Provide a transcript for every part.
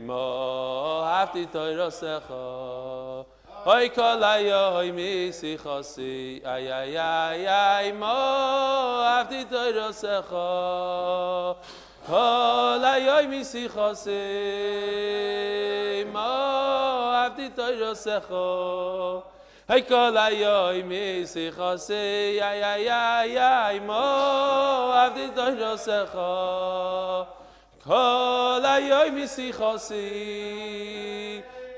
mo hafti toy rosakha hoy kol ayoy mi si khosi ay ay ay ay mo hafti toy rosakha kol ayoy mi si khosi mo hafti toy rosakha hoy kol ayoy mi si khosi ay ay ay ay mo hafti toy rosakha ayoy mi sichosi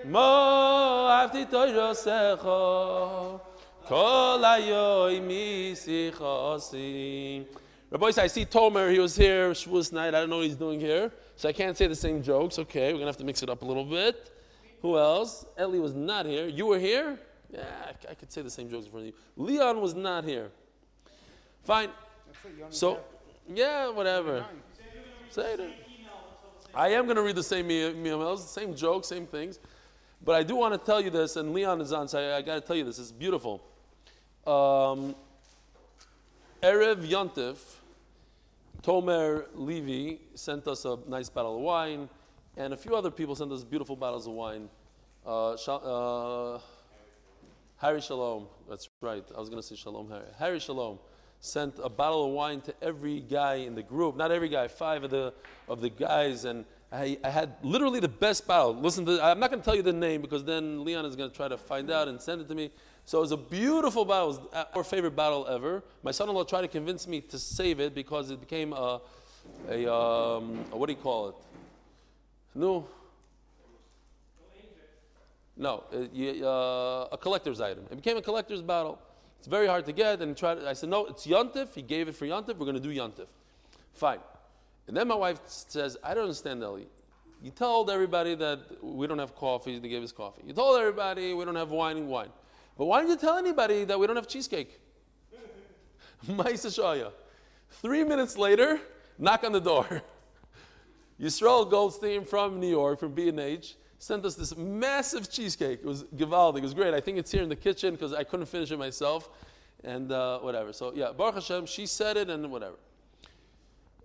Mo afti toyrosecho kol ayoy mi sichosi. Rabbi, I see Tomer. He was here Shavuos night. I don't know what he's doing here, so I can't say the same jokes. Okay, we're gonna have to mix it up a little bit. Who else? Ellie was not here. You were here. Yeah, I, I could say the same jokes in front of you. Leon was not here. Fine. So, yeah, whatever. Say it. I am going to read the same emails, same jokes, same things. But I do want to tell you this, and Leon is on, so I, I got to tell you this. It's beautiful. Um, Erev Yontif, Tomer Levy sent us a nice bottle of wine, and a few other people sent us beautiful bottles of wine. Uh, uh, Harry Shalom, that's right. I was going to say Shalom Harry. Harry Shalom sent a bottle of wine to every guy in the group. Not every guy, five of the of the guys, and I, I had literally the best bottle. Listen to, I'm not going to tell you the name because then Leon is going to try to find out and send it to me. So it was a beautiful bottle. It was our favorite bottle ever. My son-in-law tried to convince me to save it because it became a, a, um, a what do you call it? No. No, uh, uh, a collector's item. It became a collector's bottle. It's very hard to get. And tried, I said, no, it's Yontif. He gave it for Yontif. We're going to do Yontif. Fine. And then my wife says, I don't understand, Ellie. You told everybody that we don't have coffee, they gave us coffee. You told everybody we don't have wine and wine. But why didn't you tell anybody that we don't have cheesecake? Maisa oh, Three minutes later, knock on the door. Yisrael Goldstein from New York, from B&H, sent us this massive cheesecake. It was Givaldi. It was great. I think it's here in the kitchen because I couldn't finish it myself. And uh, whatever. So, yeah, Baruch Hashem, she said it and whatever.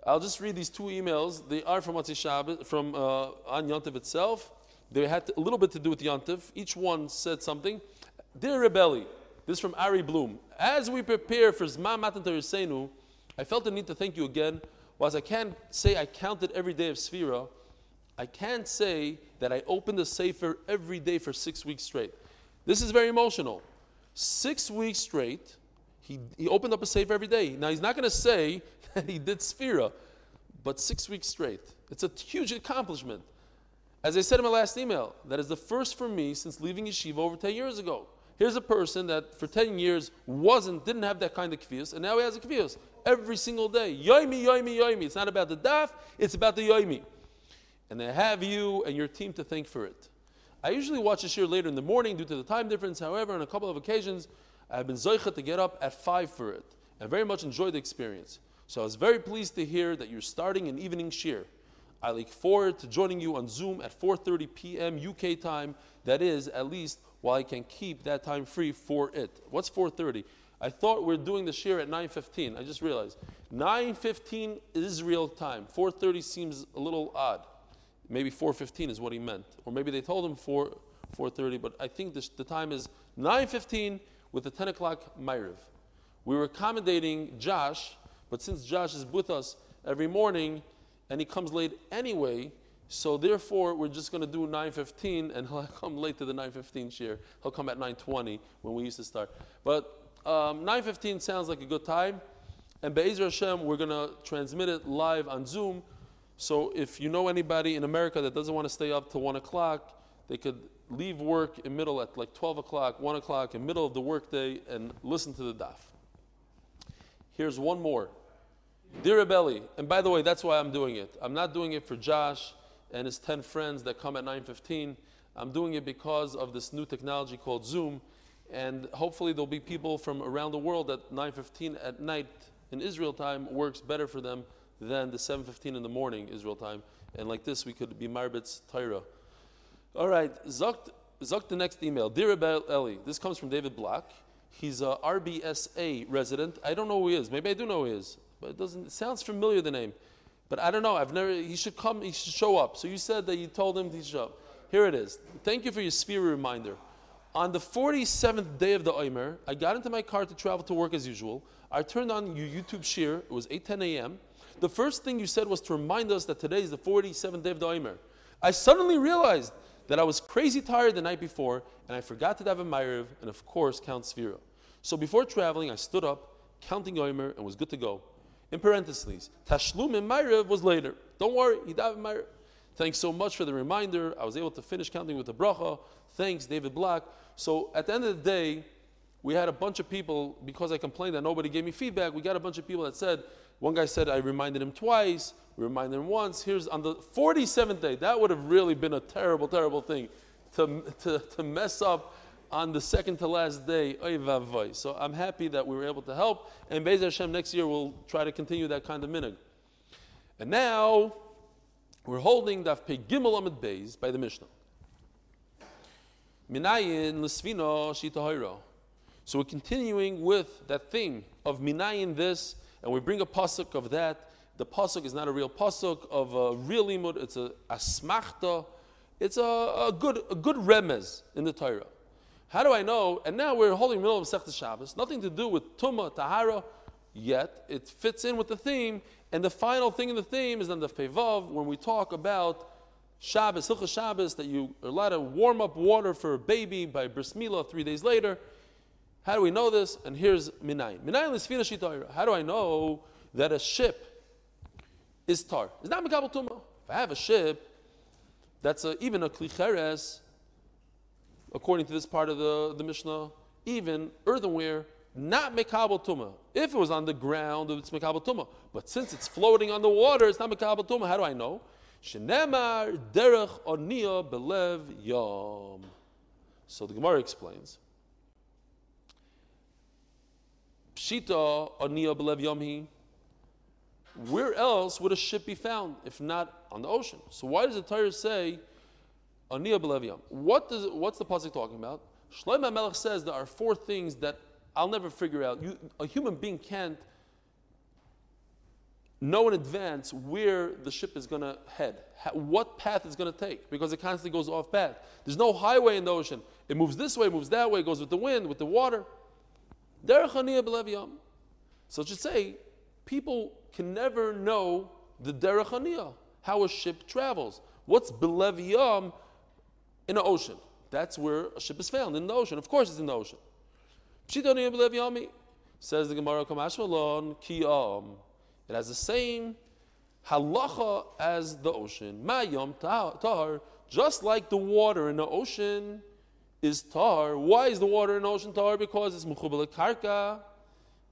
I'll just read these two emails. They are from Matzi Shabbat, from uh, on Yontif itself. They had to, a little bit to do with Yontif. Each one said something. Dear Rebelli, this is from Ari Bloom. As we prepare for Zman Matan Teresenu, I felt the need to thank you again. Whilst I can't say I counted every day of Sphira, I can't say that I opened the Sefer every day for six weeks straight. This is very emotional. Six weeks straight, he, he opened up a Sefer every day. Now, he's not going to say that he did Sphira, but six weeks straight. It's a huge accomplishment. As I said in my last email, that is the first for me since leaving yeshiva over 10 years ago. Here's a person that for 10 years wasn't, didn't have that kind of kvius, and now he has a kvius every single day. Yoimi, yoimi, yoimi. It's not about the daf, it's about the yoimi. And they have you and your team to thank for it. I usually watch this year later in the morning due to the time difference. However, on a couple of occasions, I've been zoichet to get up at 5 for it and very much enjoyed the experience. So I was very pleased to hear that you're starting an evening shir. I look forward to joining you on Zoom at 4:30 p.m. UK time. That is, at least while I can keep that time free for it. What's 4:30? I thought we are doing the shir at 9:15. I just realized 9:15 Israel time. 4:30 seems a little odd. Maybe 4:15 is what he meant, or maybe they told him 4 4:30. But I think this, the time is 9:15 with the 10 o'clock Ma'ariv. We were accommodating Josh but since Josh is with us every morning and he comes late anyway, so therefore we're just going to do 9:15 and he'll come late to the 9:15 share. He'll come at 9:20 when we used to start. But um, 9:15 sounds like a good time. And Be'ezer Hashem, we're going to transmit it live on Zoom. So if you know anybody in America that doesn't want to stay up till 1 o'clock, they could leave work in middle at like 12 o'clock, 1 o'clock, in middle of the workday and listen to the daf. Here's one more. Dear Abeli, and by the way, that's why I'm doing it. I'm not doing it for Josh and his 10 friends that come at 9.15. I'm doing it because of this new technology called Zoom, and hopefully there'll be people from around the world at 9:15 at night in Israel time works better for them than the 7:15 in the morning Israel time, and like this we could be marbitz Torah. All right, Zuck, Zuck the next email. Dear Eli, this comes from David Black. He's a RBSA resident. I don't know who he is. Maybe I do know who he is, but it doesn't. It sounds familiar the name, but I don't know. I've never. He should come. He should show up. So you said that you told him to show up. Here it is. Thank you for your sphere reminder. On the 47th day of the Omer, I got into my car to travel to work as usual. I turned on your YouTube shir. It was 8:10 a.m. The first thing you said was to remind us that today is the 47th day of the Omer. I suddenly realized that I was crazy tired the night before, and I forgot to have a Ma'ariv, and of course count Sphira. So before traveling, I stood up, counting Omer, and was good to go. In parentheses, Tashlum and was later. Don't worry, he davened Ma'ariv. Thanks so much for the reminder. I was able to finish counting with the bracha. Thanks, David Black. So at the end of the day, we had a bunch of people, because I complained that nobody gave me feedback, we got a bunch of people that said, one guy said I reminded him twice, we reminded him once. Here's on the 47th day, that would have really been a terrible, terrible thing to, to, to mess up on the second to last day. So I'm happy that we were able to help. And Be'ez Hashem, next year we'll try to continue that kind of minig. And now we're holding Daf Pe Gimel Amid Beis by the Mishnah. Minayin Lisvino Shita So we're continuing with that theme of Minayin this, and we bring a pasuk of that. The pasuk is not a real pasuk of a real limud, it's a asmachta. It's a, a, good, a good remez in the Torah. How do I know? And now we're holding middle of Sechta Shabbos, nothing to do with Tuma, Tahara, yet it fits in with the theme. And the final thing in the theme is on the Fevav, when we talk about Shabbos, Hilchah Shabbos, that you are allowed to warm up water for a baby by bris milah three days later. How do we know this? And here's Minayin. Minayin is Shitayra. How do I know that a ship is tar? It's not Mikabal Tumah. If I have a ship that's a, even a Klicheres, according to this part of the, the Mishnah, even earthenware, not Mekabal Tumah. If it was on the ground, it's Mekabal Tumah. But since it's floating on the water, it's not Mekabal Tumah. How do I know? Shenemar derech onia belev yom. So the Gemara explains. Pshita belev yomhi. Where else would a ship be found if not on the ocean? So why does the Torah say onia belev yom? What does what's the pasuk talking about? Shlomo Melech says there are four things that I'll never figure out. You, a human being can't know in advance where the ship is going to head, what path it's going to take, because it constantly goes off path. There's no highway in the ocean. It moves this way, moves that way, goes with the wind, with the water. So it should say, people can never know the derech how a ship travels. What's beleviyam in the ocean? That's where a ship is found, in the ocean. Of course it's in the ocean. Says the Gemara, Kamashmalon, Kiyam. It has the same halacha as the ocean. Mayom tar, just like the water in the ocean is tar. Why is the water in ocean tar? Because it's muchubal karka,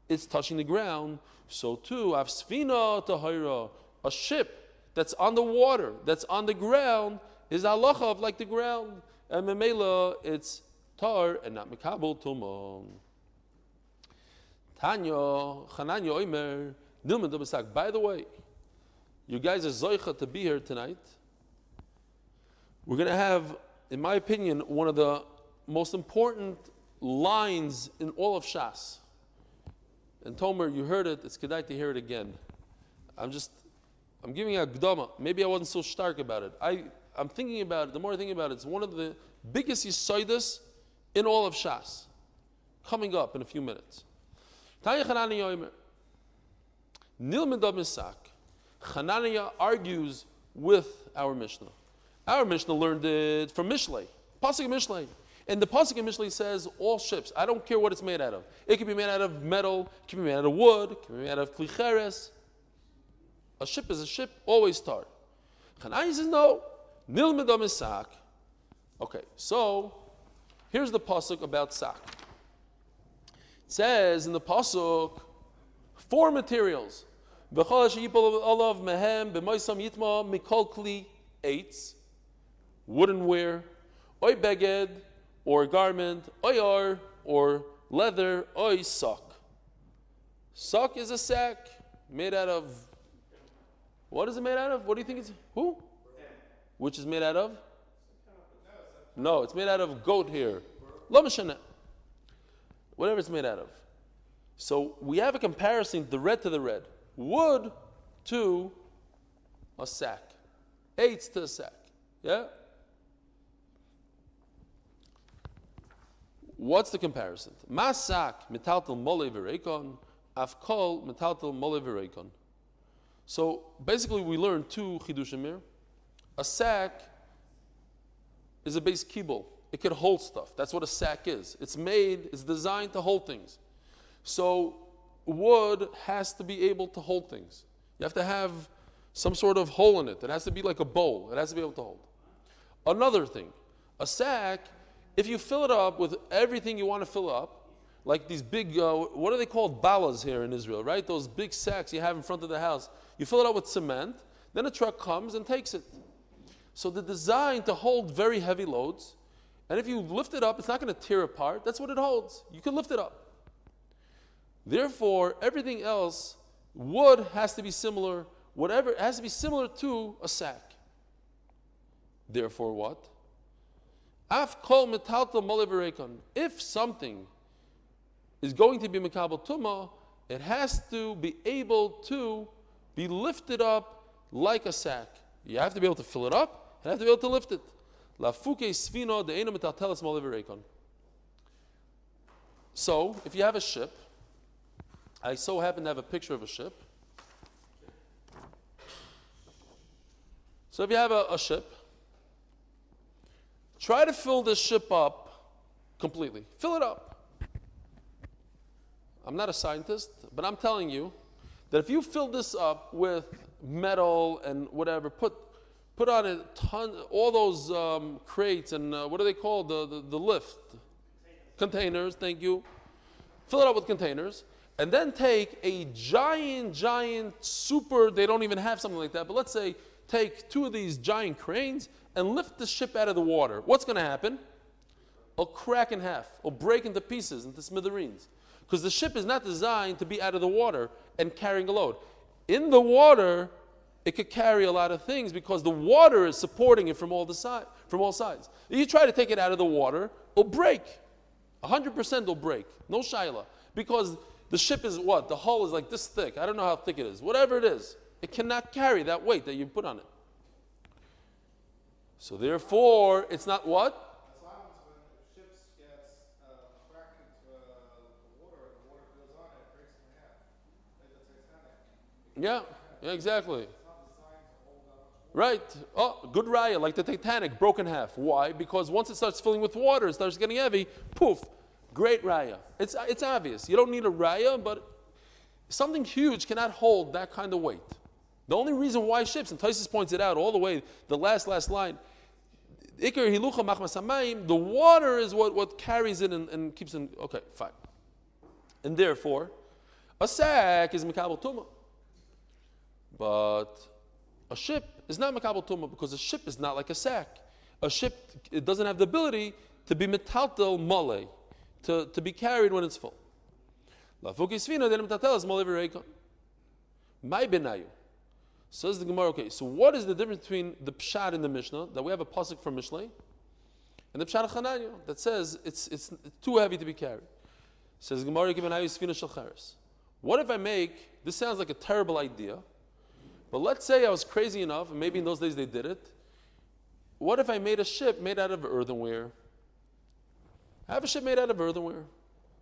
it's touching the ground. So too, avsfina tahira, a ship that's on the water, that's on the ground, is halacha of like the ground. And memela, it's tar and not mikabel tumon. Tanya, Chananya Oimer, Nilman By the way, you guys are zoicha to be here tonight. We're going to have, in my opinion, one of the most important lines in all of Shas. And Tomer, you heard it, it's kedai to hear it again. I'm just, I'm giving a gdama. Maybe I wasn't so stark about it. I, I'm thinking about it, the more I think about it, it's one of the biggest yisoidas in all of Shas. Coming up in a few minutes. Nilmid Misak. Hananiah argues with our Mishnah. Our Mishnah learned it from Mishlei, Pasuk Mishlei. And the Pasuk initially says all ships, I don't care what it's made out of. It can be made out of metal, it can be made out of wood, it can be made out of klicheres. A ship is a ship, always tar. Hananiah says no. Nilmid Misak. Okay, so here's the Pasuk about Sak. It says in the pasuk four materials. mehem mikol kli eitz, woodenware, Oy beged, or garment, oyar, or leather, oy sock. Sock is a sack made out of. What is it made out of? What do you think it's? Who? Which is made out of? No, it's made out of goat hair. Lomashana. Whatever it's made out of. So we have a comparison, the red to the red. Wood to a sack. Eights to a sack. Yeah? What's the comparison? Masak metaltel mole v'reikon, afkol metaltel mole v'reikon. So basically, we learn two chidushim here. A sack is a base kibble. It can hold stuff. That's what a sack is. It's made, it's designed to hold things. So wood has to be able to hold things. You have to have some sort of hole in it. It has to be like a bowl. It has to be able to hold. Another thing, a sack, if you fill it up with everything you want to fill up, like these big, uh, what are they called? Balas here in Israel, right? Those big sacks you have in front of the house. You fill it up with cement, then a truck comes and takes it. So the designed to hold very heavy loads, and if you lift it up, it's not going to tear apart. That's what it holds. You can lift it up. Therefore, everything else, wood has to be similar, whatever, it has to be similar to a sack. Therefore, what? Af kol If something is going to be mekabel tuma, it has to be able to be lifted up like a sack. You have to be able to fill it up, and have to be able to lift it. La fuke svino de metaltelis So, if you have a ship, I so happen to have a picture of a ship. So if you have a, a ship, try to fill this ship up completely. Fill it up. I'm not a scientist, but I'm telling you that if you fill this up with metal and whatever, put put on a ton, all those um, crates and uh, what are they called? The, the, the lift containers. Thank you. Fill it up with containers and then take a giant, giant, super, they don't even have something like that, but let's say take two of these giant cranes and lift the ship out of the water. What's going to happen? It'll crack in half, it'll break into pieces, into smithereens. Because the ship is not designed to be out of the water and carrying a load. In the water, it could carry a lot of things because the water is supporting it from all, the side, from all sides. If you try to take it out of the water, it'll break. 100% it'll break. No shaila. Because the ship is what? The hull is like this thick. I don't know how thick it is. Whatever it is, it cannot carry that weight that you put on it. So therefore, it's not what? Yeah, yeah, exactly. Right. Oh, good raya, like the Titanic, broken half. Why? Because once it starts filling with water, it starts getting heavy, poof, Great raya. It's, it's obvious. You don't need a raya, but something huge cannot hold that kind of weight. The only reason why ships, and Tosfos points it out all the way, the last, last line, the water is what, what carries it and, and keeps it. Okay, fine. And therefore, a sack is Makabal Tuma. But a ship is not Makabal Tuma because a ship is not like a sack. A ship it doesn't have the ability to be metaltel mole to, to be carried when it's full. La fukisvina denim tatelas male My benayu. Says the Gemara, okay, so what is the difference between the pshat in the Mishnah, that we have a pasuk from Mishlei, and the pshat Chananya, that says it's, it's too heavy to be carried? Says Gemara, What if I make, this sounds like a terrible idea, but let's say I was crazy enough, and maybe in those days they did it. What if I made a ship made out of earthenware? Have a ship made out of earthenware.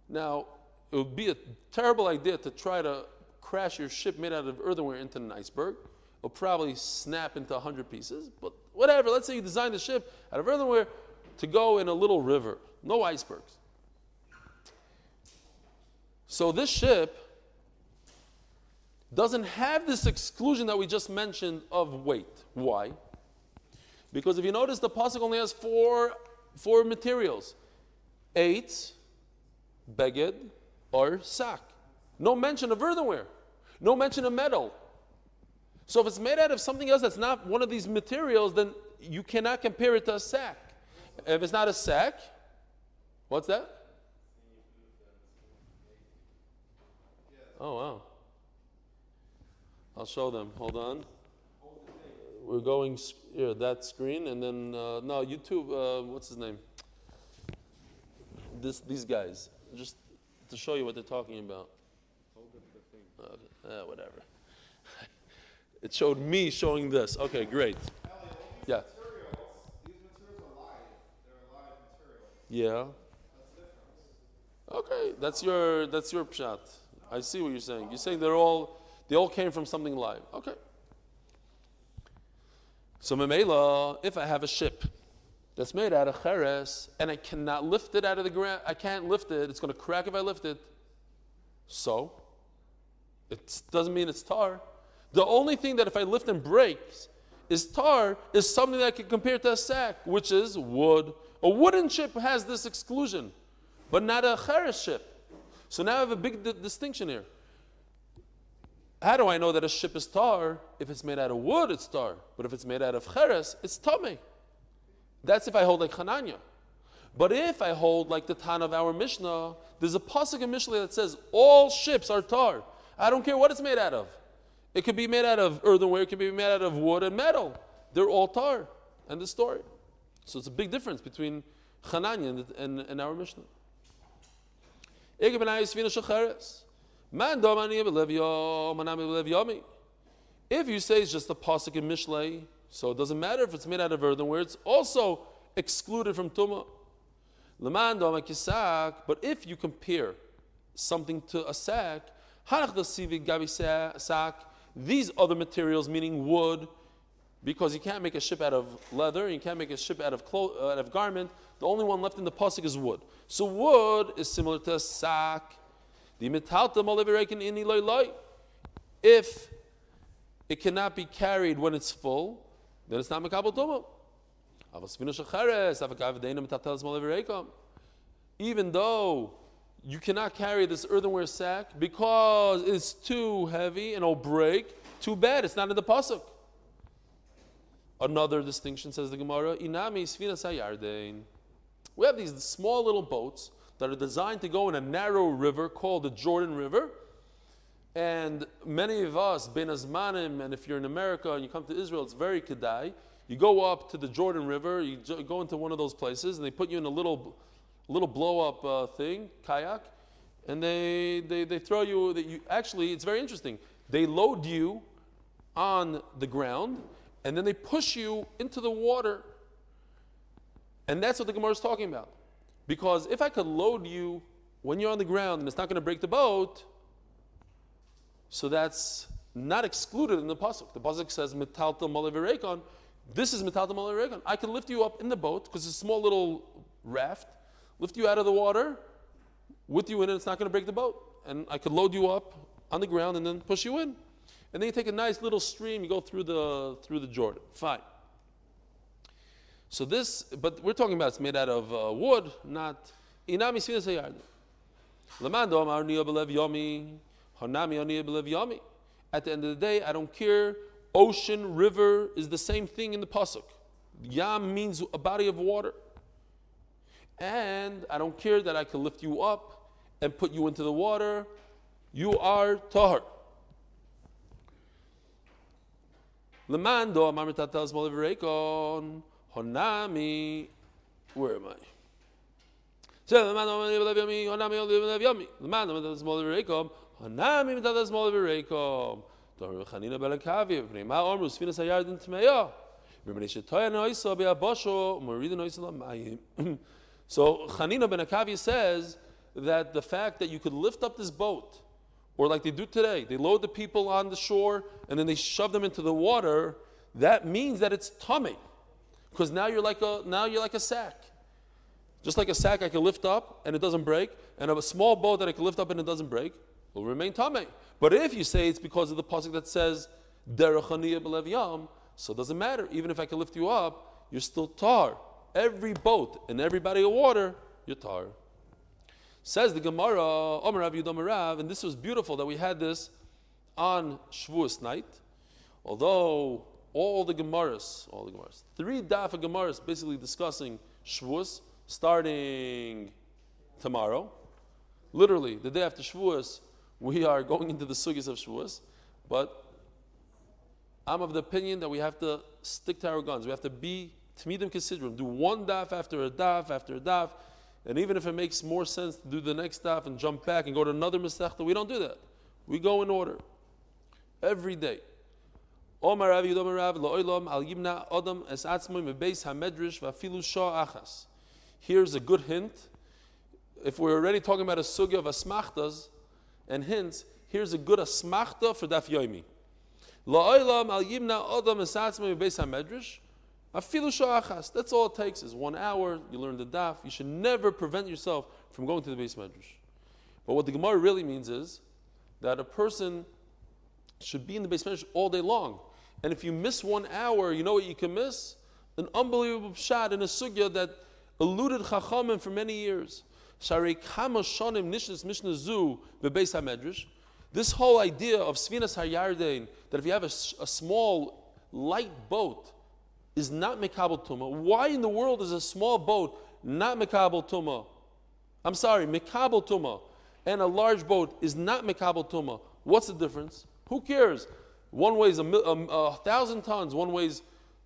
Now, it would be a terrible idea to try to crash your ship made out of earthenware into an iceberg. It'll probably snap into 100 pieces, but whatever. Let's say you design the ship out of earthenware to go in a little river, no icebergs. So this ship doesn't have this exclusion that we just mentioned of weight. Why? Because if you notice, the pasuk only has four, four materials eight, beged, or sack. No mention of earthenware. No mention of metal. So if it's made out of something else that's not one of these materials, then you cannot compare it to a sack. If it's not a sack, what's that? Oh, wow. I'll show them. Hold on. We're going here, that screen, and then, uh, no, YouTube, uh, what's his name? This, these guys, just to show you what they're talking about. Uh, whatever. It showed me showing this. Okay, great. Yeah. Yeah. Okay, that's your that's your shot. I see what you're saying. You're saying they're all they all came from something live. Okay. So Mamela, if I have a ship that's made out of cheres and I cannot lift it out of the ground, I can't lift it. It's going to crack if I lift it. So it doesn't mean it's tar. The only thing that if I lift and breaks is tar is something that I can compare to a sack, which is wood. A wooden ship has this exclusion, but not a cheres ship. So now I have a big di- distinction here. How do I know that a ship is tar? If it's made out of wood, it's tar. But if it's made out of cheres, it's tame. That's if I hold like Hananya. But if I hold like the Tan of our Mishnah, there's a pasuk in Mishnah that says all ships are tar. I don't care what it's made out of. It could be made out of earthenware, it could be made out of wood and metal. They're all tar. And the story. So it's a big difference between Hananya and, and, and our Mishnah. If you say it's just a pasuk in Mishlei, so it doesn't matter if it's made out of earthenware, it's also excluded from Tumah. But if you compare something to a sack, these other materials, meaning wood, because you can't make a ship out of leather, you can't make a ship out of clo- uh, out of garment. The only one left in the pasuk is wood. So wood is similar to a sack. If it cannot be carried when it's full, then it's not mekabel tumah. Even though you cannot carry this earthenware sack because it's too heavy and it'll break, too bad, it's not in the pasuk. Another distinction says the Gemara, Inami Sfina. We have these small little boats that are designed to go in a narrow river called the Jordan River. And many of us, Ben Azmanim, and if you're in America and you come to Israel, it's very kedai. You go up to the Jordan River, you go into one of those places, and they put you in a little, little blow up uh, thing, kayak, and they, they, they throw you, that you. Actually, it's very interesting. They load you on the ground, and then they push you into the water. And that's what the Gemara is talking about. Because if I could load you when you're on the ground and it's not going to break the boat, so that's not excluded in the pasuk. The pasuk says metalta malavirekon. This is metalta malavirekon. I can lift you up in the boat because it's a small little raft, lift you out of the water, with you in it. It's not going to break the boat, and I could load you up on the ground and then push you in. And then you take a nice little stream. You go through the through the Jordan. Fine. So this, but we're talking about it's made out of uh, wood, not inami yomi. At the end of the day, I don't care. Ocean, river is the same thing in the pasuk. Yam means a body of water, and I don't care that I can lift you up and put you into the water. You are tahar. Lamando amar mitatel. Honami, where am I? Dor Belakavi, Prima Ormus, Finas Ayardin Tmeya. Remember, she toya noisa be a bosho. So Hanina ben Akavi says that the fact that you could lift up this boat, or like they do today, they load the people on the shore and then they shove them into the water, that means that it's tummy. Because now you're like a now you're like a sack. Just like a sack I can lift up and it doesn't break, and a small boat that I can lift up and it doesn't break will remain tame. But if you say it's because of the pasuk that says so it doesn't matter. Even if I can lift you up, you're still tar. Every boat and every body of water, you're tar. Says the Gemara, Omer Rav and this was beautiful that we had this on Shavuos night. Although all the Gemaras, all the Gemaras, three daf of Gemaras basically discussing Shavuos, starting tomorrow. Literally, the day after Shavuos, we are going into the sugis of Shavuos. But I'm of the opinion that we have to stick to our guns. We have to be Tmidim Kisidrim. Do one daf after a daf after a daf. And even if it makes more sense to do the next daf and jump back and go to another Masechta, we don't do that. We go in order. Every day. Here's a good hint. If we're already talking about a sugya of asmachtas and hints, here's a good asmachta for Daf Yomi. Al Yimna Afilu. That's all it takes is one hour. You learn the daf. You should never prevent yourself from going to the base medrash. But what the Gemara really means is that a person should be in the base medrash all day long. And if you miss one hour, you know what you can miss? An unbelievable shot in a sugya that eluded chachamim for many years. Sharei kama shonim nishnas mishnah zu. This whole idea of svinas hayardein, that if you have a, a small light boat is not Mekabel Tuma. Why in the world is a small boat not Mekabel Tuma? I'm sorry, Mekabel Tuma and a large boat is not Mekabel Tuma. What's the difference? Who cares? One weighs a, a, a, thousand tons, one weighs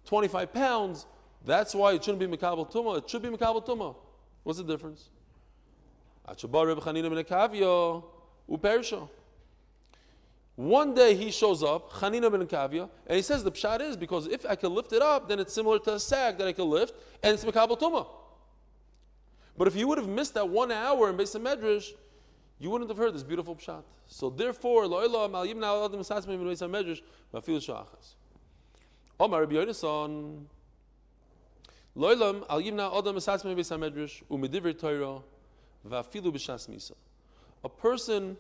25 pounds. That's why it shouldn't be Mekabel Tuma. It should be Mekabel Tuma. What's the difference? One day he shows up, Chanina ben Kavya, and he says the pshat is because if I can lift it up, then it's similar to a sack that I can lift, and it's Makabal Tuma. But if you would have missed that one hour in Beis Medrash, you wouldn't have heard this beautiful pshat. So therefore, lo'ila mal yimna adam sasme min Beis Medrash mafil shachas. Omar Rabbi Yonason, lo'ilam al yimna adam sasme min Beis Medrash umedivir Torah vafilu b'shas misa. A person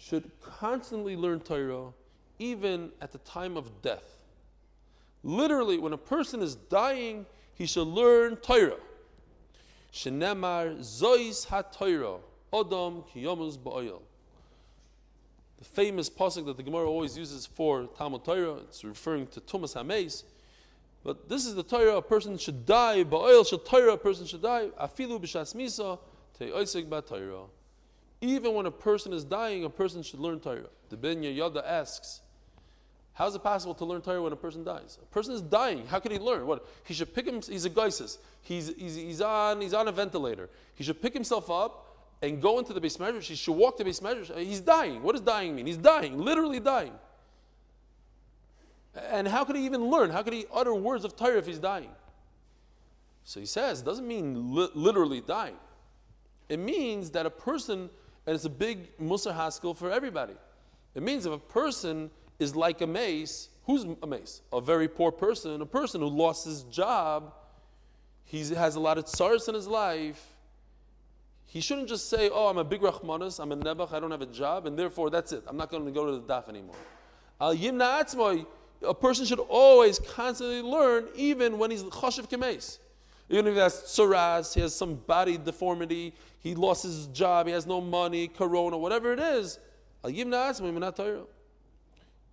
should constantly learn Torah, even at the time of death. Literally, when a person is dying, he should learn Torah. Shenemar zois ha-Torah, odom kiyomuz. The famous pasuk that the Gemara always uses for Talmud Torah, it's referring to Tumas HaMeis. But this is the Torah, a person should die, ba'oil should Torah, a person should die, afilu b'shas misa, te'oisek ba. Even when a person is dying, a person should learn Torah. The Ben Yada asks, how is it possible to learn Torah when a person dies? A person is dying. How can he learn? What he should pick him. He's a geisis. He's, he's, he's on he's on a ventilator. He should pick himself up and go into the base measure. He should walk the base measure. Uh, he's dying. What does dying mean? He's dying, literally dying. And how could he even learn? How could he utter words of Torah if he's dying? So he says, it doesn't mean li- literally dying. It means that a person and it's a big Musar Haskell for everybody. It means if a person is like a mace, who's a mace? A very poor person, a person who lost his job, he has a lot of tsars in his life. He shouldn't just say, Oh, I'm a big Rahmanas, I'm a Nebuch, I don't have a job, and therefore that's it. I'm not going to go to the daf anymore. Al Yimna Atzmoy, a person should always constantly learn, even when he's Choshev Kemes. Even if he has tsuras, he has some body deformity, he lost his job, he has no money, corona, whatever it is,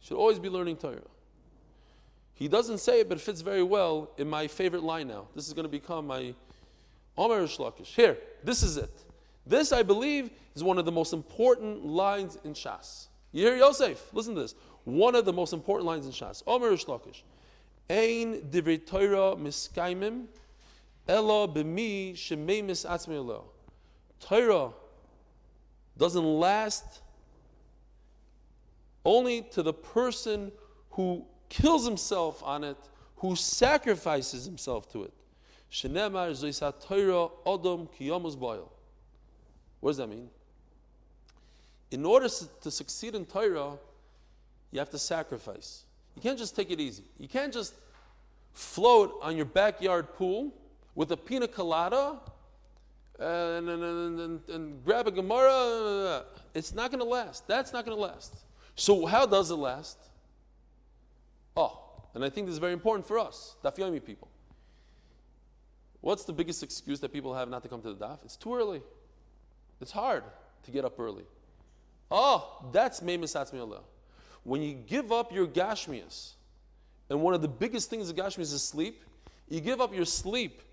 should always be learning Torah. He doesn't say it, but it fits very well in my favorite line now. This is going to become my Omer Shlakish. Here, this is it. This, I believe, is one of the most important lines in Shas. You hear Yosef? Listen to this. One of the most important lines in Shas. Omer Shlakish. Ein divrei Torah miskaimim Elo b'mi shemeimis atzmi Torah doesn't last only to the person who kills himself on it, who sacrifices himself to it. Shenemar zoisat Torah odom kiyomos boil. What does that mean? In order to succeed in Torah, you have to sacrifice. You can't just take it easy. You can't just float on your backyard pool with a pina colada and, and, and, and grab a Gemara, it's not going to last. That's not going to last. So, how does it last? Oh, and I think this is very important for us, Daf people. What's the biggest excuse that people have not to come to the Daf? It's too early. It's hard to get up early. Oh, that's Meimis Allah. When you give up your Gashmias, and one of the biggest things of Gashmias is sleep, you give up your sleep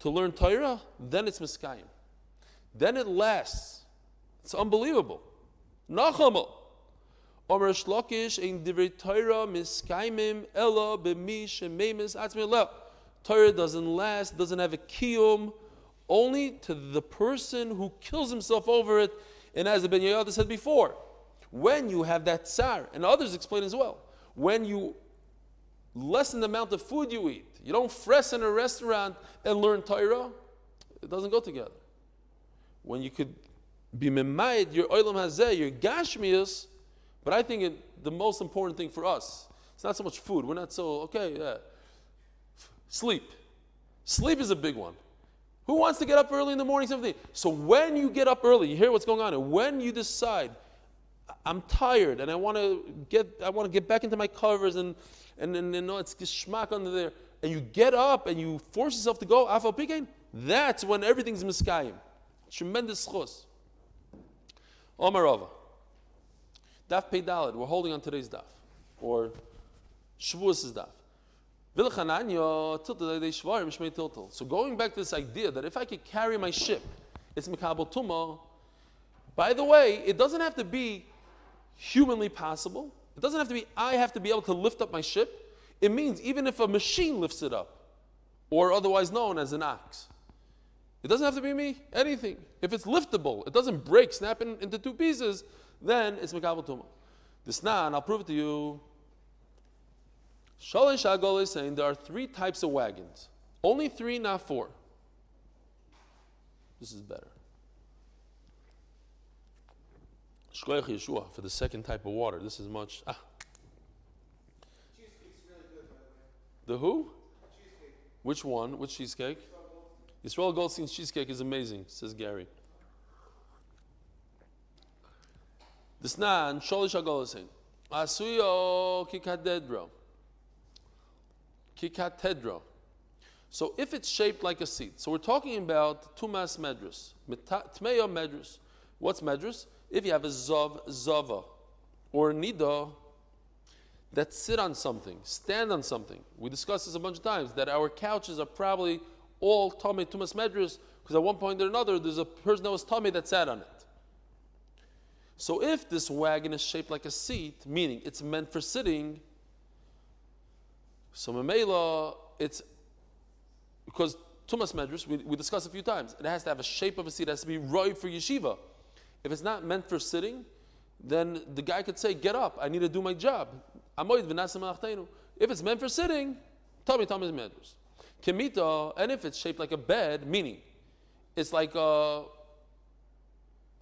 to learn Torah, then it's Miskayim. Then it lasts. It's unbelievable. Nachamel. Omer Shlokish in Divrei Torah miskaimim ella b'mi shememis atzmi Torah doesn't last, doesn't have a kiyum, only to the person who kills himself over it. And as the Ben Yehoyada said before, when you have that tsar, and others explain as well, when you lessen the amount of food you eat, you don't fresh in a restaurant and learn Torah, it doesn't go together. When you could be memayed your oilam hazeh, your gashmias, but I think it, the most important thing for us, it's not so much food. We're not so, okay, yeah. Sleep. Sleep is a big one. Who wants to get up early in the morning? Something. So when you get up early, you hear what's going on, and when you decide, I'm tired and I want to get, I want to get back into my covers and and and, and no, it's geschmack under there, and you get up and you force yourself to go afal pikein, that's when everything's miskayim. Tremendous chos. Omarova. Daf Peidalid. We're holding on today's daf, or Shavuos' daf. So going back to this idea that if I could carry my ship, it's Mikabel Tuma. By the way, it doesn't have to be humanly possible. It doesn't have to be I have to be able to lift up my ship. It means even if a machine lifts it up, or otherwise known as an ox. It doesn't have to be me, anything. If it's liftable, it doesn't break, snap in, into two pieces, then it's Mikabel Tuma. This nan, I'll prove it to you. Shalish Agol is saying there are three types of wagons. Only three, not four. This is better. Shkoyach Yeshua for the second type of water. This is much. Ah. Really good, the, who? Cheesecake. Which one? Which cheesecake? Israel Goldstein's cheesecake is amazing, says Gary. The snan, Sholish Agol is saying, Asuyo kikadedro. Kikatedro. So if it's shaped like a seat, so we're talking about tumas medrus, tmeya medrus. What's medrus? If you have a zov, zava, or a nida that sit on something, stand on something. We discussed this a bunch of times that our couches are probably all tummy tumas medrus because at one point or another there's a person that was tummy that sat on it. So if this wagon is shaped like a seat, meaning it's meant for sitting, so Mamela, it's because Tumas Medrash, we, we discussed a few times, it has to have a shape of a seat, it has to be right for yeshiva. If it's not meant for sitting, then the guy could say, Get up, I need to do my job. If it's meant for sitting, tell me Medrash. Kimita, and if it's shaped like a bed, meaning it's like a,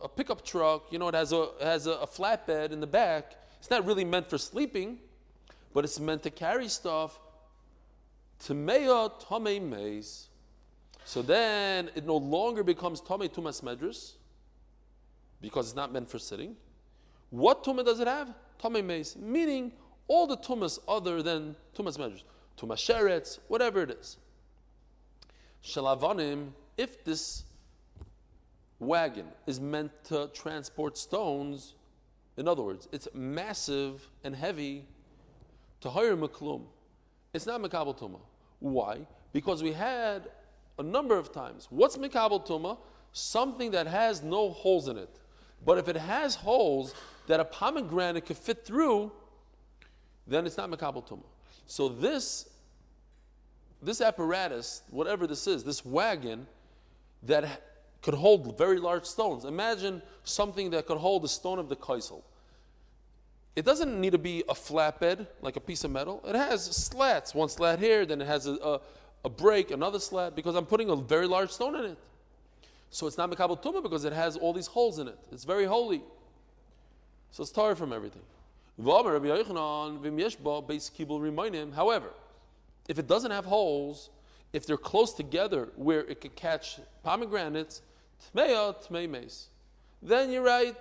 a pickup truck, you know, it has a, it has a, a flatbed in the back. It's not really meant for sleeping, but it's meant to carry stuff. Tmeya tome meis. So then it no longer becomes tome tumas medrus because it's not meant for sitting. What tumah does it have? Tome meis, meaning all the tumas other than tumas medrus, tumas sheretz, whatever it is. Shalavanim, if this wagon is meant to transport stones, in other words, it's massive and heavy, to hire maklum. It's not Mikabel Tuma. Why? Because we had a number of times. What's Mikabel Tuma? Something that has no holes in it. But if it has holes that a pomegranate could fit through, then it's not Mikabel Tuma. So this, this apparatus, whatever this is, this wagon that could hold very large stones. Imagine something that could hold the stone of the Kaisel. It doesn't need to be a flatbed, like a piece of metal. It has slats, one slat here, then it has a, a, a break, another slat, because I'm putting a very large stone in it. So it's not Mekabel Tumah because it has all these holes in it. It's very holy. So it's tired from everything. However, if it doesn't have holes, if they're close together where it could catch pomegranates, then you're right.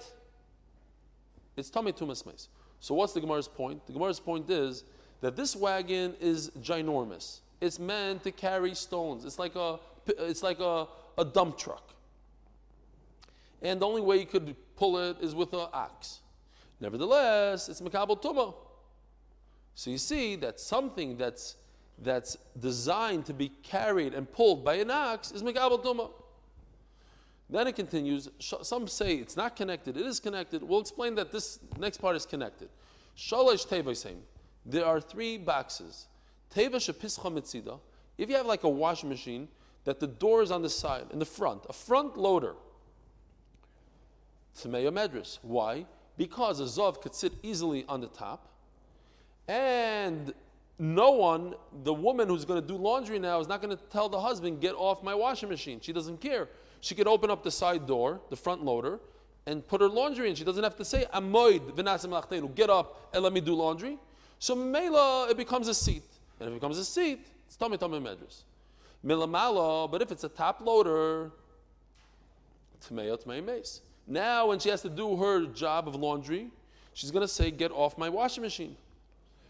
It's Tomei Tumas Meis. So what's the Gemara's point? The Gemara's point is that this wagon is ginormous. It's meant to carry stones. It's like a, it's like a, a dump truck. And the only way you could pull it is with an ox. Nevertheless, it's Makabal Tuma. So you see that something that's that's designed to be carried and pulled by an ox is Megabal Tuma. Then it continues. Some say it's not connected. It is connected. We'll explain that this next part is connected. Shalosh Tevasim. There are three boxes. Teva Shepischa Mitzida. If you have like a washing machine, that the door is on the side, in the front, a front loader. Tmeya Medris. Why? Because a Zov could sit easily on the top, and no one, the woman who's going to do laundry now, is not going to tell the husband, get off my washing machine. She doesn't care. She could open up the side door, the front loader, and put her laundry in. She doesn't have to say, Amoid v'nasim get up and let me do laundry. So Mela, it becomes a seat. And if it becomes a seat, it's Tommy Tommy Medras. Milamala, but if it's a top loader, Tmeo Tmei Mace. Now, when she has to do her job of laundry, she's going to say, Get off my washing machine.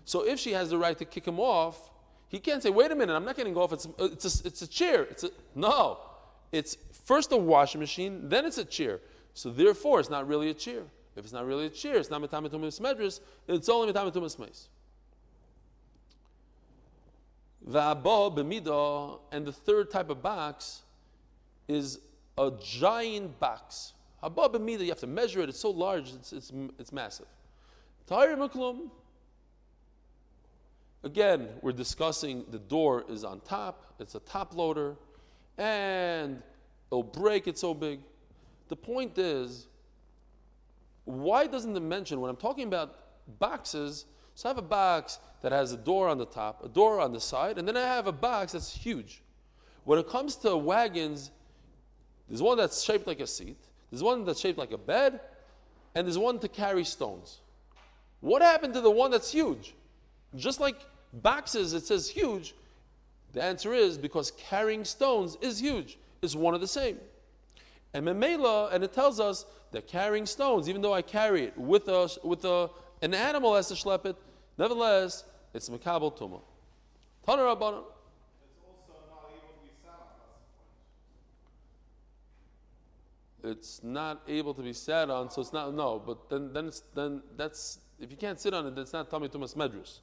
So if she has the right to kick him off, he can't say, Wait a minute, I'm not getting off. It's, uh, it's, a, it's a chair. It's a, no. It's first a washing machine, then it's a chair. So therefore, it's not really a chair. If it's not really a chair, it's not metamitumis medris, it's only metamitumis b'midah, and the third type of box is a giant box. Abba b'midah, you have to measure it. It's so large, it's, it's, it's massive. Tahir maklum. Again, we're discussing the door is on top. It's a top loader, and it'll break. It's so big. The point is, why doesn't it mention when I'm talking about boxes? So I have a box that has a door on the top, a door on the side, and then I have a box that's huge. When it comes to wagons, there's one that's shaped like a seat, there's one that's shaped like a bed, and there's one to carry stones. What happened to the one that's huge? Just like boxes, it says huge. The answer is because carrying stones is huge. It's one of the same. And Memela, and it tells us that carrying stones, even though I carry it with a, with a an animal has to schlep it. Nevertheless, it's Makabal Tumah. Tana It's not able to be sat on, so it's not no. But then, then, it's, then that's if you can't sit on it, that's not tummy tumas medrus.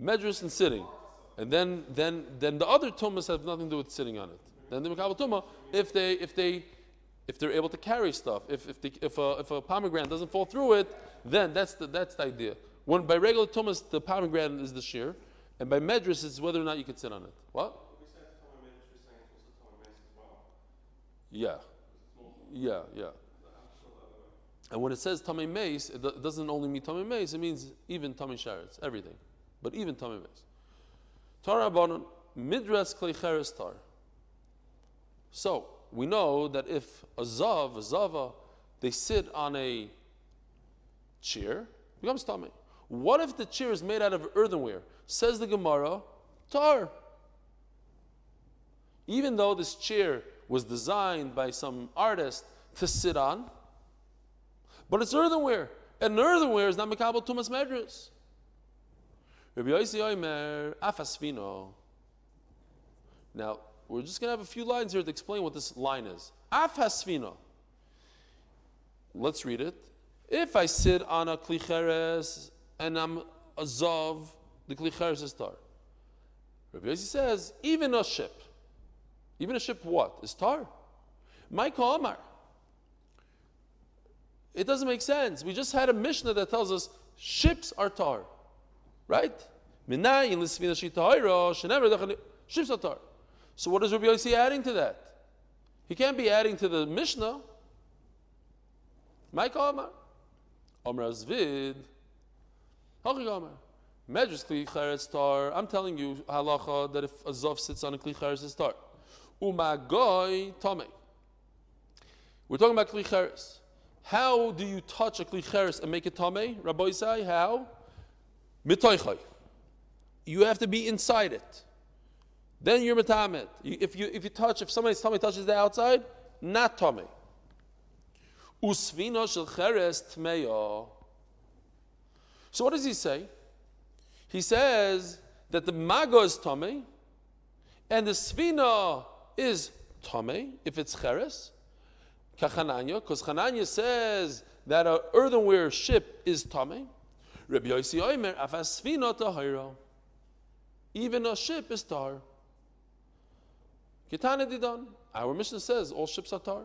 Medrus and sitting, and then then then the other tumas have nothing to do with sitting on it. Then the makabel tuma, if they if they if they're able to carry stuff, if if, the, if a if a pomegranate doesn't fall through it, then that's the, that's the idea. When by regular Thomas, the pomegranate is the shear, and by medris, it's whether or not you can sit on it. What? Yeah. Yeah, yeah. And when it says Tamei Mace, it doesn't only mean Tamei Mace, it means even Tamei Sharetz, everything. But even Tamei Mace. Torah Abanon, Midras Kleicheres Tar. So, we know that if a Zav, a Zava, they sit on a chair, becomes tummy. What if the chair is made out of earthenware? Says the Gemara, tar. Even though this chair was designed by some artist to sit on, but it's earthenware. And earthenware is not Mekabal Tumas Medras. Rabbi. Now, we're just going to have a few lines here to explain what this line is. Afasvino. Let's read it. If I sit on a klicheres and I'm a zov, the klicheres is tar. Rabbi Yossi says, even a ship, even a ship what? Is tar. Michael Omar. It doesn't make sense. We just had a Mishnah that tells us ships are tar. Right? Ships are tar. So what is Rabbi Yossi adding to that? He can't be adding to the Mishnah. Michael Omar. Omer Azvid. Hachi Medrash kli tar. I'm telling you halacha that if a zav sits on a kli cheres is tar. Umagoy tame. We're talking about klicheres. How do you touch a klicheres and make it tame? Rabbi say how? Mitoichay. You have to be inside it. Then you're metamet. If you if you touch, if somebody's tummy touches the outside, not tummy. Usvino shel cheres. So what does he say? He says that the mago is tummy, and the svina is tummy if it's cheres. Kachananya, because Chananya says that an earthenware ship is tummy. Rabbi Yossi Oimer. Even a ship is tar. Kitana didan. Our mission says all ships are tar.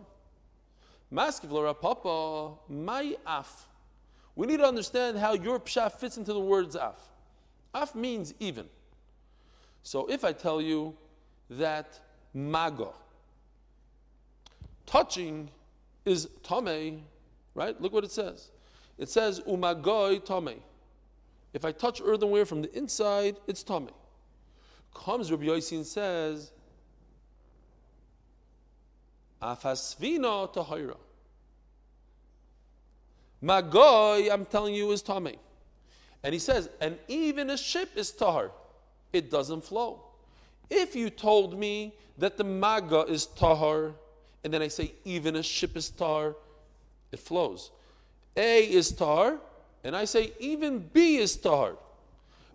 Maskiv papa my af. We need to understand how your pshat fits into the words af. Af means even. So if I tell you that maga, touching is tame, right? Look what it says. It says umagoy tame. If I touch earthenware from the inside, it's tame. Comes Rabbi Yosin says, afasvina tahira. Magoy, I'm telling you, is tame. And he says, and even a ship is tahar. It doesn't flow. If you told me that the maga is tahar, and then I say even a ship is tar, it flows. A is tar, and I say even B is tar.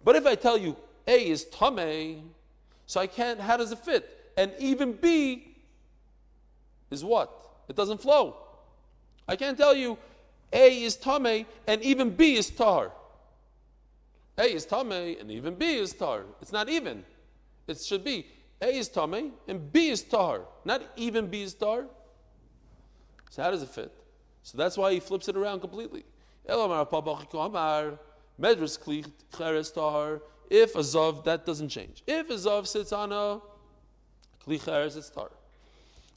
But if I tell you A is tame, so I can't, how does it fit? And even B is what? It doesn't flow. I can't tell you A is tame and even B is tar. A is tame and even B is tar. It's not even. It should be A is tame and B is tar. Not even B is tar. So how does it fit? So that's why he flips it around completely. If a zav, that doesn't change. If a zav sits on a kli cheres, it's tar.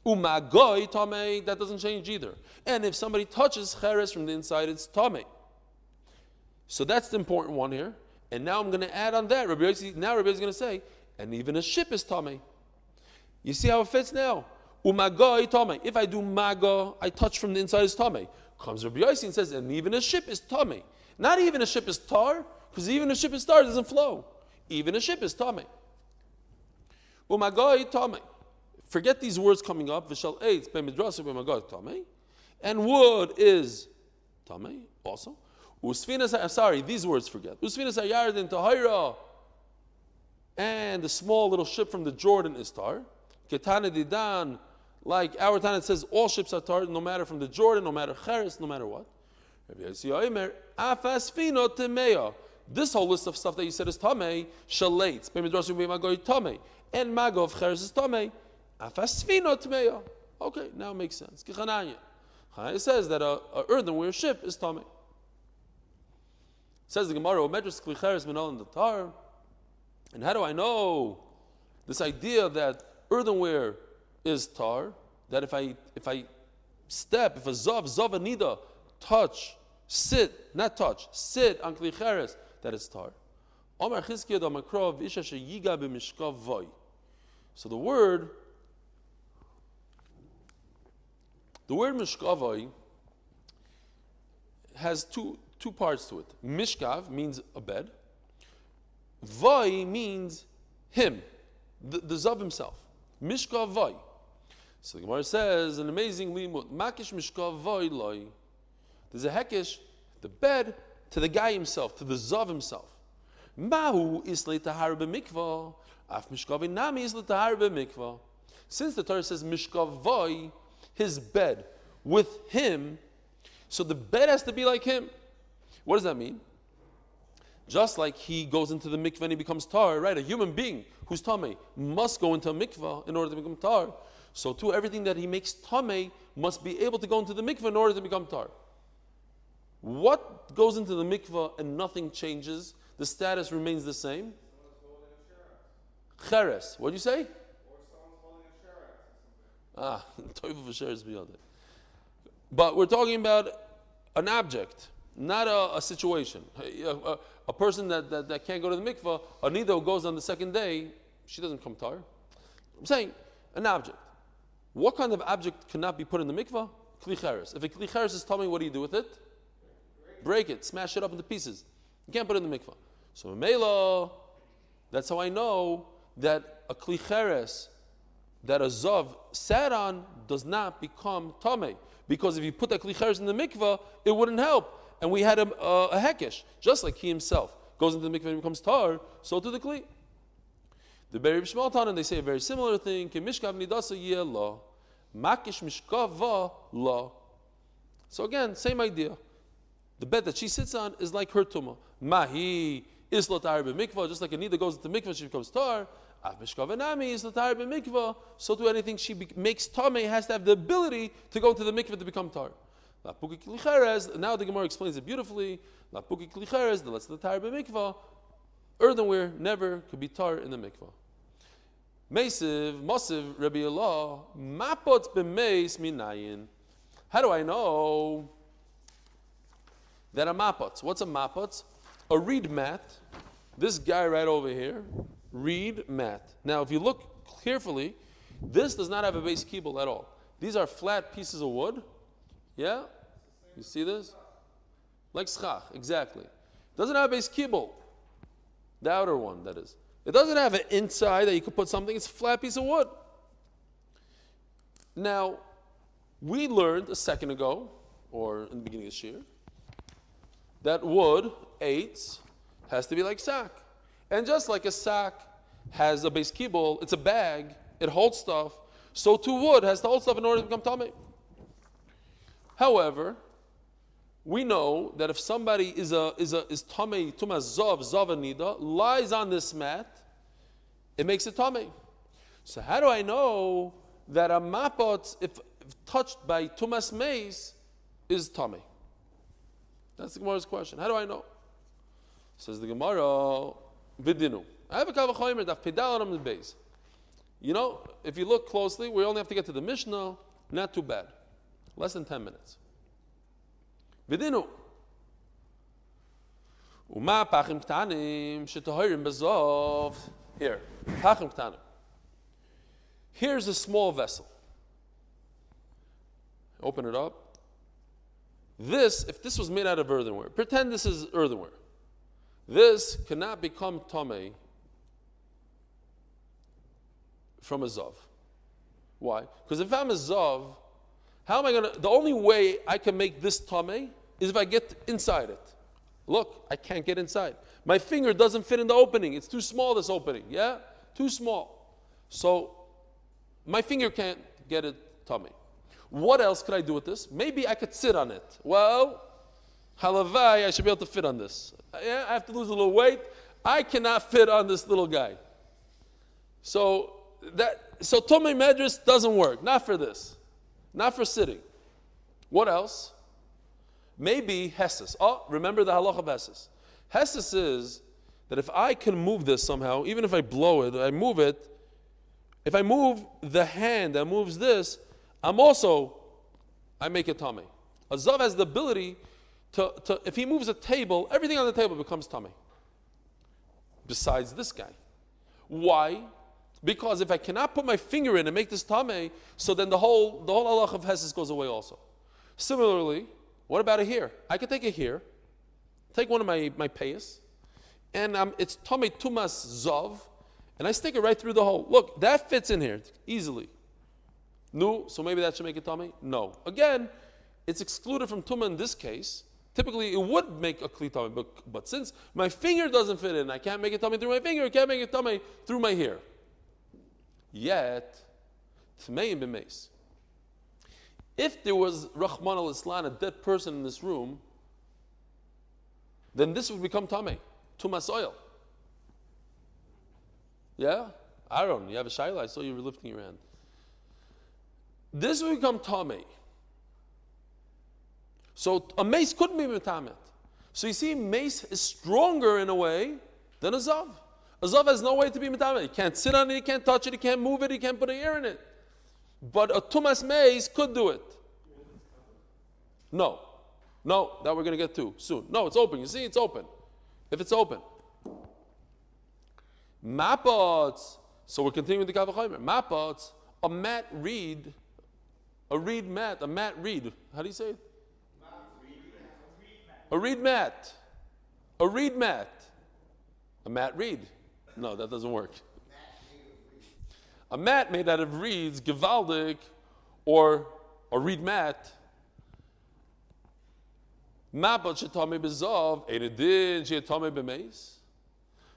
Umagoy tame, that doesn't change either. And if somebody touches cheres from the inside, it's tame. So that's the important one here. And now I'm going to add on that. Rabbi Yossi, now Rabbi is going to say, and even a ship is tame. You see how it fits now? Umagoy tame. If I do mago, I touch from the inside, it's tame. Comes Rabbi Yossi and says, and even a ship is tame. Not even a ship is tar, because even a ship is tar doesn't flow. Even a ship is tame. Umagoy tame. Forget these words coming up. Vishal eitz b'midrasa b'magod tame, and wood is tame also. Usfinas, I'm sorry, these words forget. Usfinas ayardin tahira, and the small little ship from the Jordan is tar. Ketana didan, like our time it says all ships are tar, no matter from the Jordan, no matter cheres, no matter what. This whole list of stuff that you said is tamei, shalates, b'midrasa b'magod tame, and magov cheres is tamei. Okay, now it makes sense. It says that a, a earthenware ship is tummy. Says the Gemara, Medras Klicheres Minol in the Tar. And how do I know this idea that earthenware is tar? That if I if I step, if a zav, zav anida, touch, sit, not touch, sit on klicheres, that it's tar. So the word The word mishkavai has two, two parts to it. Mishkav means a bed. Vai means him, the, the Zav himself. Mishkav vai. So the Gemara says an amazing limud. Makish mishkav vai loy. There's a hekish, the bed, to the guy himself, to the Zav himself. Mahu is tahar mikva. Af mishkav nami is tahar mikva. Since the Torah says mishkav vai, his bed with him, so the bed has to be like him. What does that mean? Just like he goes into the mikveh and he becomes tar, right? A human being who's tame must go into a mikveh in order to become tar. So too, everything that he makes tame must be able to go into the mikveh in order to become tar. What goes into the mikveh and nothing changes? The status remains the same. Cheres. What do you say? Ah, Toivu v'sheres beyond it. But we're talking about an object, not a, a situation. A, a, a person that, that, that, can't go to the mikvah, a nida who goes on the second day, she doesn't come tar. I'm saying an object. What kind of object cannot be put in the mikvah? Klicheres. If a klicheres is tummy, what do you do with it? Break it, smash it up into pieces. You can't put it in the mikvah. So Mela, that's how I know that a klicheres that a zav sat on does not become tame. Because if you put that kli in the mikvah, it wouldn't help. And we had a, a, a hekesh, just like he himself goes into the mikvah and becomes tar, so to the kli. The Beri Shmaltan, and they say a very similar thing. So again, same idea. The bed that she sits on is like her tumah. Mahi is latar b'mikvah, just like a nida goes into the mikvah, she becomes tar. Av mishkavanami is latar b'mikvah, so to anything she makes tameh has to have the ability to go to the mikvah to become tar. Now the Gemara explains it beautifully. Lapuki klicheres, the let's latar b'mikvah, earthenware never could be tar in the mikvah. Mesiv, Mosiv, Rabbi Allah, Mapot b'meis minayin. How do I know that a mapot? What's a mapot? A reed mat. This guy right over here, reed mat. Now, if you look carefully, this does not have a base kibble at all. These are flat pieces of wood. Yeah? You see this? Like schach, exactly. Doesn't have a base kibble. The outer one, that is. It doesn't have an inside that you could put something, it's a flat piece of wood. Now, we learned a second ago, or in the beginning of this year, that wood, eight, has to be like sack. And just like a sack has a base kibble, it's a bag, it holds stuff, so too wood has to hold stuff in order to become tummy. However, we know that if somebody is a is a is tame tuma zov zovanida lies on this mat, it makes it tame. So how do I know that a mapot, if, if touched by tumas mace, is tame? That's the Gemara's question. How do I know? Says the Gemara, vidinu. I have a kavachomer daf pedal on the base. You know, if you look closely, we only have to get to the Mishnah. Not too bad. Less than 10 minutes. Vidinu. Uma pachim ktanim shetohirim bezov. Here, pachim ktanim. Here's a small vessel. Open it up. This, if this was made out of earthenware, pretend this is earthenware. This cannot become tame from a zav. Why? Because if I'm a zav, how am I going to? The only way I can make this tame is if I get inside it. Look, I can't get inside. My finger doesn't fit in the opening. It's too small, this opening. Yeah? Too small. So my finger can't get it tummy. What else could I do with this? Maybe I could sit on it. Well, halavai, I should be able to fit on this. Yeah, I have to lose a little weight. I cannot fit on this little guy. So that so Tomei Medris doesn't work. Not for this. Not for sitting. What else? Maybe Hesses. Oh, remember the halacha of Hesses. Hesses is that if I can move this somehow, even if I blow it, I move it, if I move the hand that moves this, I'm also, I make it tummy. A Zav has the ability to, to, if he moves a table, everything on the table becomes tummy. Besides this guy. Why? Because if I cannot put my finger in and make this tame, so then the whole the whole halach of Hesses goes away also. Similarly, what about a here? I could take a here, take one of my, my payas, and um, it's tame tumas zov, and I stick it right through the hole. Look, that fits in here easily. No, so maybe that should make it tummy? No. Again, it's excluded from tuma in this case. Typically, it would make a kli tummy, but, but since my finger doesn't fit in, I can't make it tummy through my finger, I can't make it tummy through my hair. Yet, tmeim b'meis. If there was Rachmana litzlan, a dead person in this room, then this would become tame, tumas oil. Yeah? Aaron, you have a shaila. I saw you were lifting your hand. This would become tame. So a mace couldn't be metamet. So you see, mace is stronger in a way than a zav. A zav has no way to be metamet. He can't sit on it, he can't touch it, he can't move it, he can't put an ear in it. But a tumas mace could do it. No. No, that we're going to get to soon. No, it's open. You see, it's open. If it's open. Mapots. So we're continuing the Kavachomer. Mapots, a mat reed, a reed mat, a mat reed. How do you say it? A reed mat. A reed mat. A mat reed. No, that doesn't work. A mat made out of reeds, gewaldig, or a reed mat.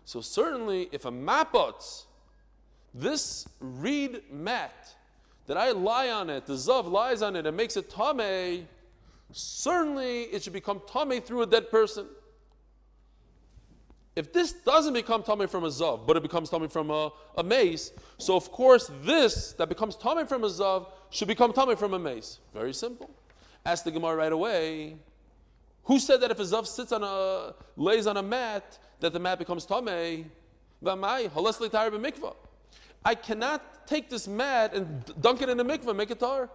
So certainly, if a mapot, this reed mat that I lie on it, the zav lies on it and makes it tame, certainly it should become tame through a dead person. If this doesn't become tummy from a zav, but it becomes tummy from a, a mace, so of course this that becomes tummy from a zav should become tummy from a mace. Very simple. Ask the Gemara right away. Who said that if a zav sits on a lays on a mat that the mat becomes tummy? I cannot take this mat and dunk it in the mikvah, make it tar.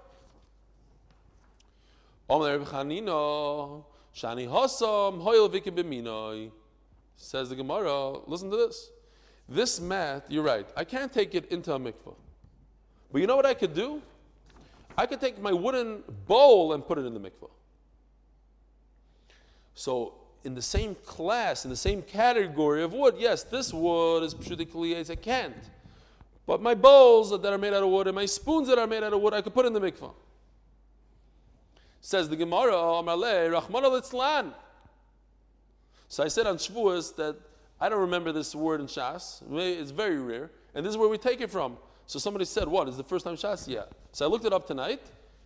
Says the Gemara, listen to this. This mat, you're right, I can't take it into a mikvah. But you know what I could do? I could take my wooden bowl and put it in the mikvah. So, in the same class, in the same category of wood, yes, this wood is pshudik I can't. But my bowls that are made out of wood and my spoons that are made out of wood, I could put in the mikvah. Says the Gemara, Rahman al So I said on Shavuos that I don't remember this word in Shas. It's very rare. And this is where we take it from. So somebody said, What? Is the first time Shas? Yeah. So I looked it up tonight.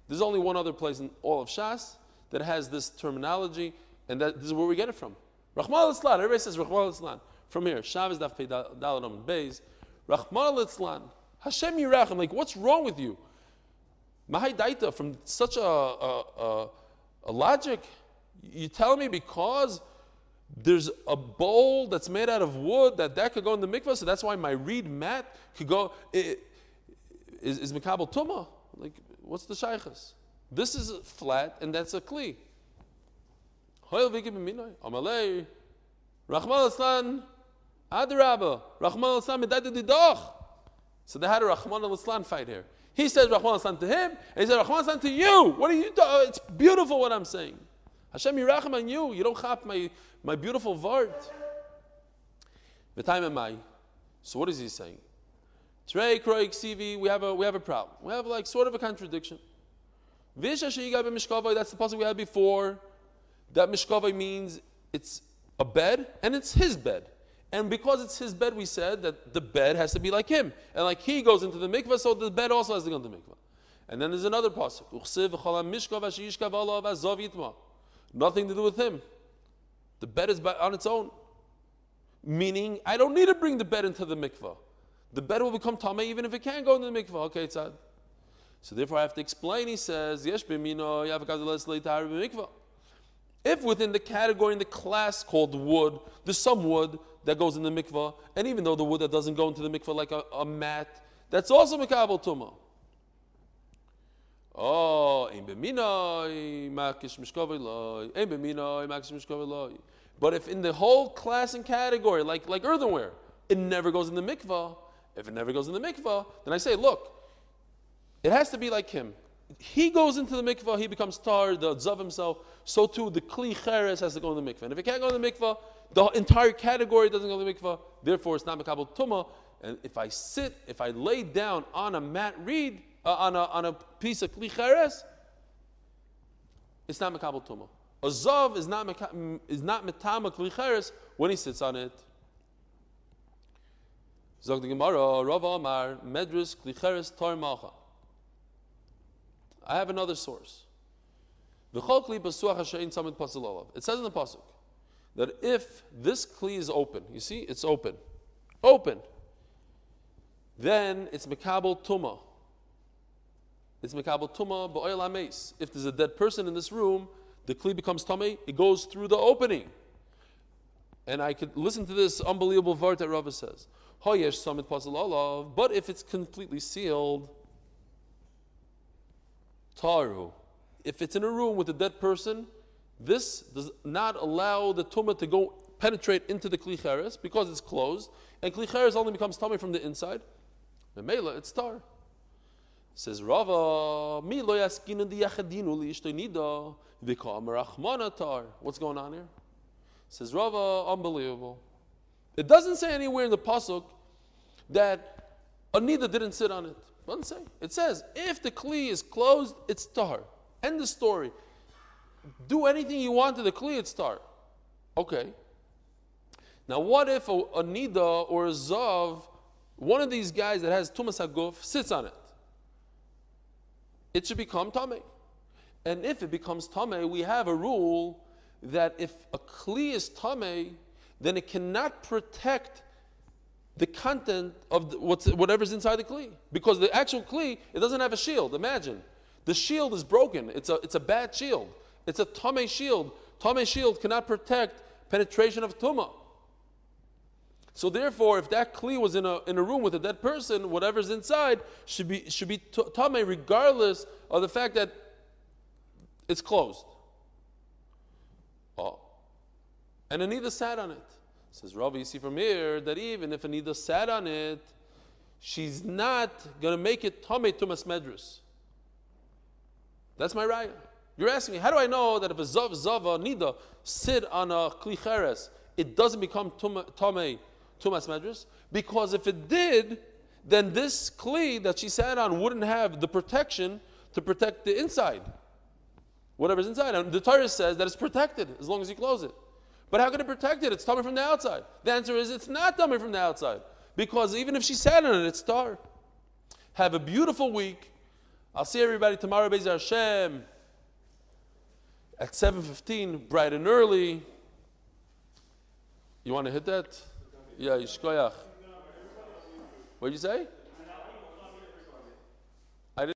There's only one other place in all of Shas that has this terminology, and that, this is where we get it from. Rahman al Everybody says Rahman al From here, Shabbos Daf Pei Daladom and Beis. Rahman al Hashem Yirachim. Like, what's wrong with you? Mahai Daita, from such a, a, a, a logic, you tell me because there's a bowl that's made out of wood that that could go in the mikvah, so that's why my reed mat could go. It, is, is Mikabel Tuma? Like, what's the shaykhs? This is flat and that's a kli. So they had a Rachman al fight here. He says Rahman Aslan to him, and he said Rahman Aslan to you. What are you doing? It's beautiful what I'm saying. Hashem Yirachim on you. You don't chap my, my beautiful vart. The time am I. So what is he saying? Trey, Kroik, Sivi, we have a we have a problem. We have like sort of a contradiction. That's the puzzle we had before. That mishkavai means it's a bed and it's his bed. And because it's his bed, we said that the bed has to be like him. And like he goes into the mikvah, so the bed also has to go into the mikvah. And then there's another pasuk. Nothing to do with him. The bed is on its own. Meaning, I don't need to bring the bed into the mikvah. The bed will become tameh even if it can't go into the mikvah. Okay, it's. So therefore, I have to explain. He says, "Yesh If within the category in the class called wood, there's some wood that goes in the mikvah, and even though the wood that doesn't go into the mikvah like a, a mat, that's also mikabel tuma. Oh, But if in the whole class and category, like, like earthenware, it never goes in the mikvah, if it never goes in the mikvah, then I say, look, it has to be like him. He goes into the mikvah, he becomes tar, the zav himself. So too, the kli cheres has to go in the mikvah. And if it can't go in the mikvah, the entire category doesn't go to the mikvah, therefore it's not makabel tuma. And if I sit, if I lay down on a mat reed, uh, on, a, on a piece of klicheres, it's not makabel tuma. A zav is not is not metama klicheres when he sits on it. Zog the Gemara, Rav Amar, Medris klicheres tar malcha. I have another source. It says in the pasuk that if this kli is open, you see, it's open, open, then it's mekabel tuma. It's mekabel tuma ba'oil. If there's a dead person in this room, the kli becomes tummy. It goes through the opening. And I could listen to this unbelievable vart that Rava says. Hoyesh summit pasal But if it's completely sealed, taru. If it's in a room with a dead person, this does not allow the tumah to go penetrate into the klicheres because it's closed, and klicheres only becomes tummy from the inside. The mela, it's tar. Says Rava, mi lo yaskinu di yachadinu li. What's going on here? Says Rava, unbelievable. It doesn't say anywhere in the pasuk that a nida didn't sit on it. It doesn't say. It says if the kli is closed, it's tar. End the story do anything you want to the kli, it's tar. Okay. Now, what if a, a Nida or a Zav, one of these guys that has Tumas Haguf, sits on it? It should become Tameh. And if it becomes Tameh, we have a rule that if a Kli is Tameh, then it cannot protect the content of the, what's, whatever's inside the kli. Because the actual kli, it doesn't have a shield. Imagine. The shield is broken. It's a, it's a bad shield. It's a tame shield. Tame shield cannot protect penetration of tuma. So therefore, if that kli was in a, in a room with a dead person, whatever's inside should be, should be tame regardless of the fact that it's closed. Oh. And a nida sat on it. Says Rav, you see from here that even if a nida sat on it, she's not to make it tame tumas medrus. That's my raya. You're asking me, how do I know that if a zav, zava, nida sit on a kli it doesn't become tame tumas medrus? Because if it did, then this kli that she sat on wouldn't have the protection to protect the inside, whatever's inside. And the Torah says that it's protected as long as you close it. But how can it protect it? It's tummy from the outside. The answer is it's not tummy from the outside. Because even if she sat on it, it's tar. Have a beautiful week. I'll see everybody tomorrow, Bezer Hashem, at 7.15, bright and early. You want to hit that? Yeah, Yishkoyach. What did you say?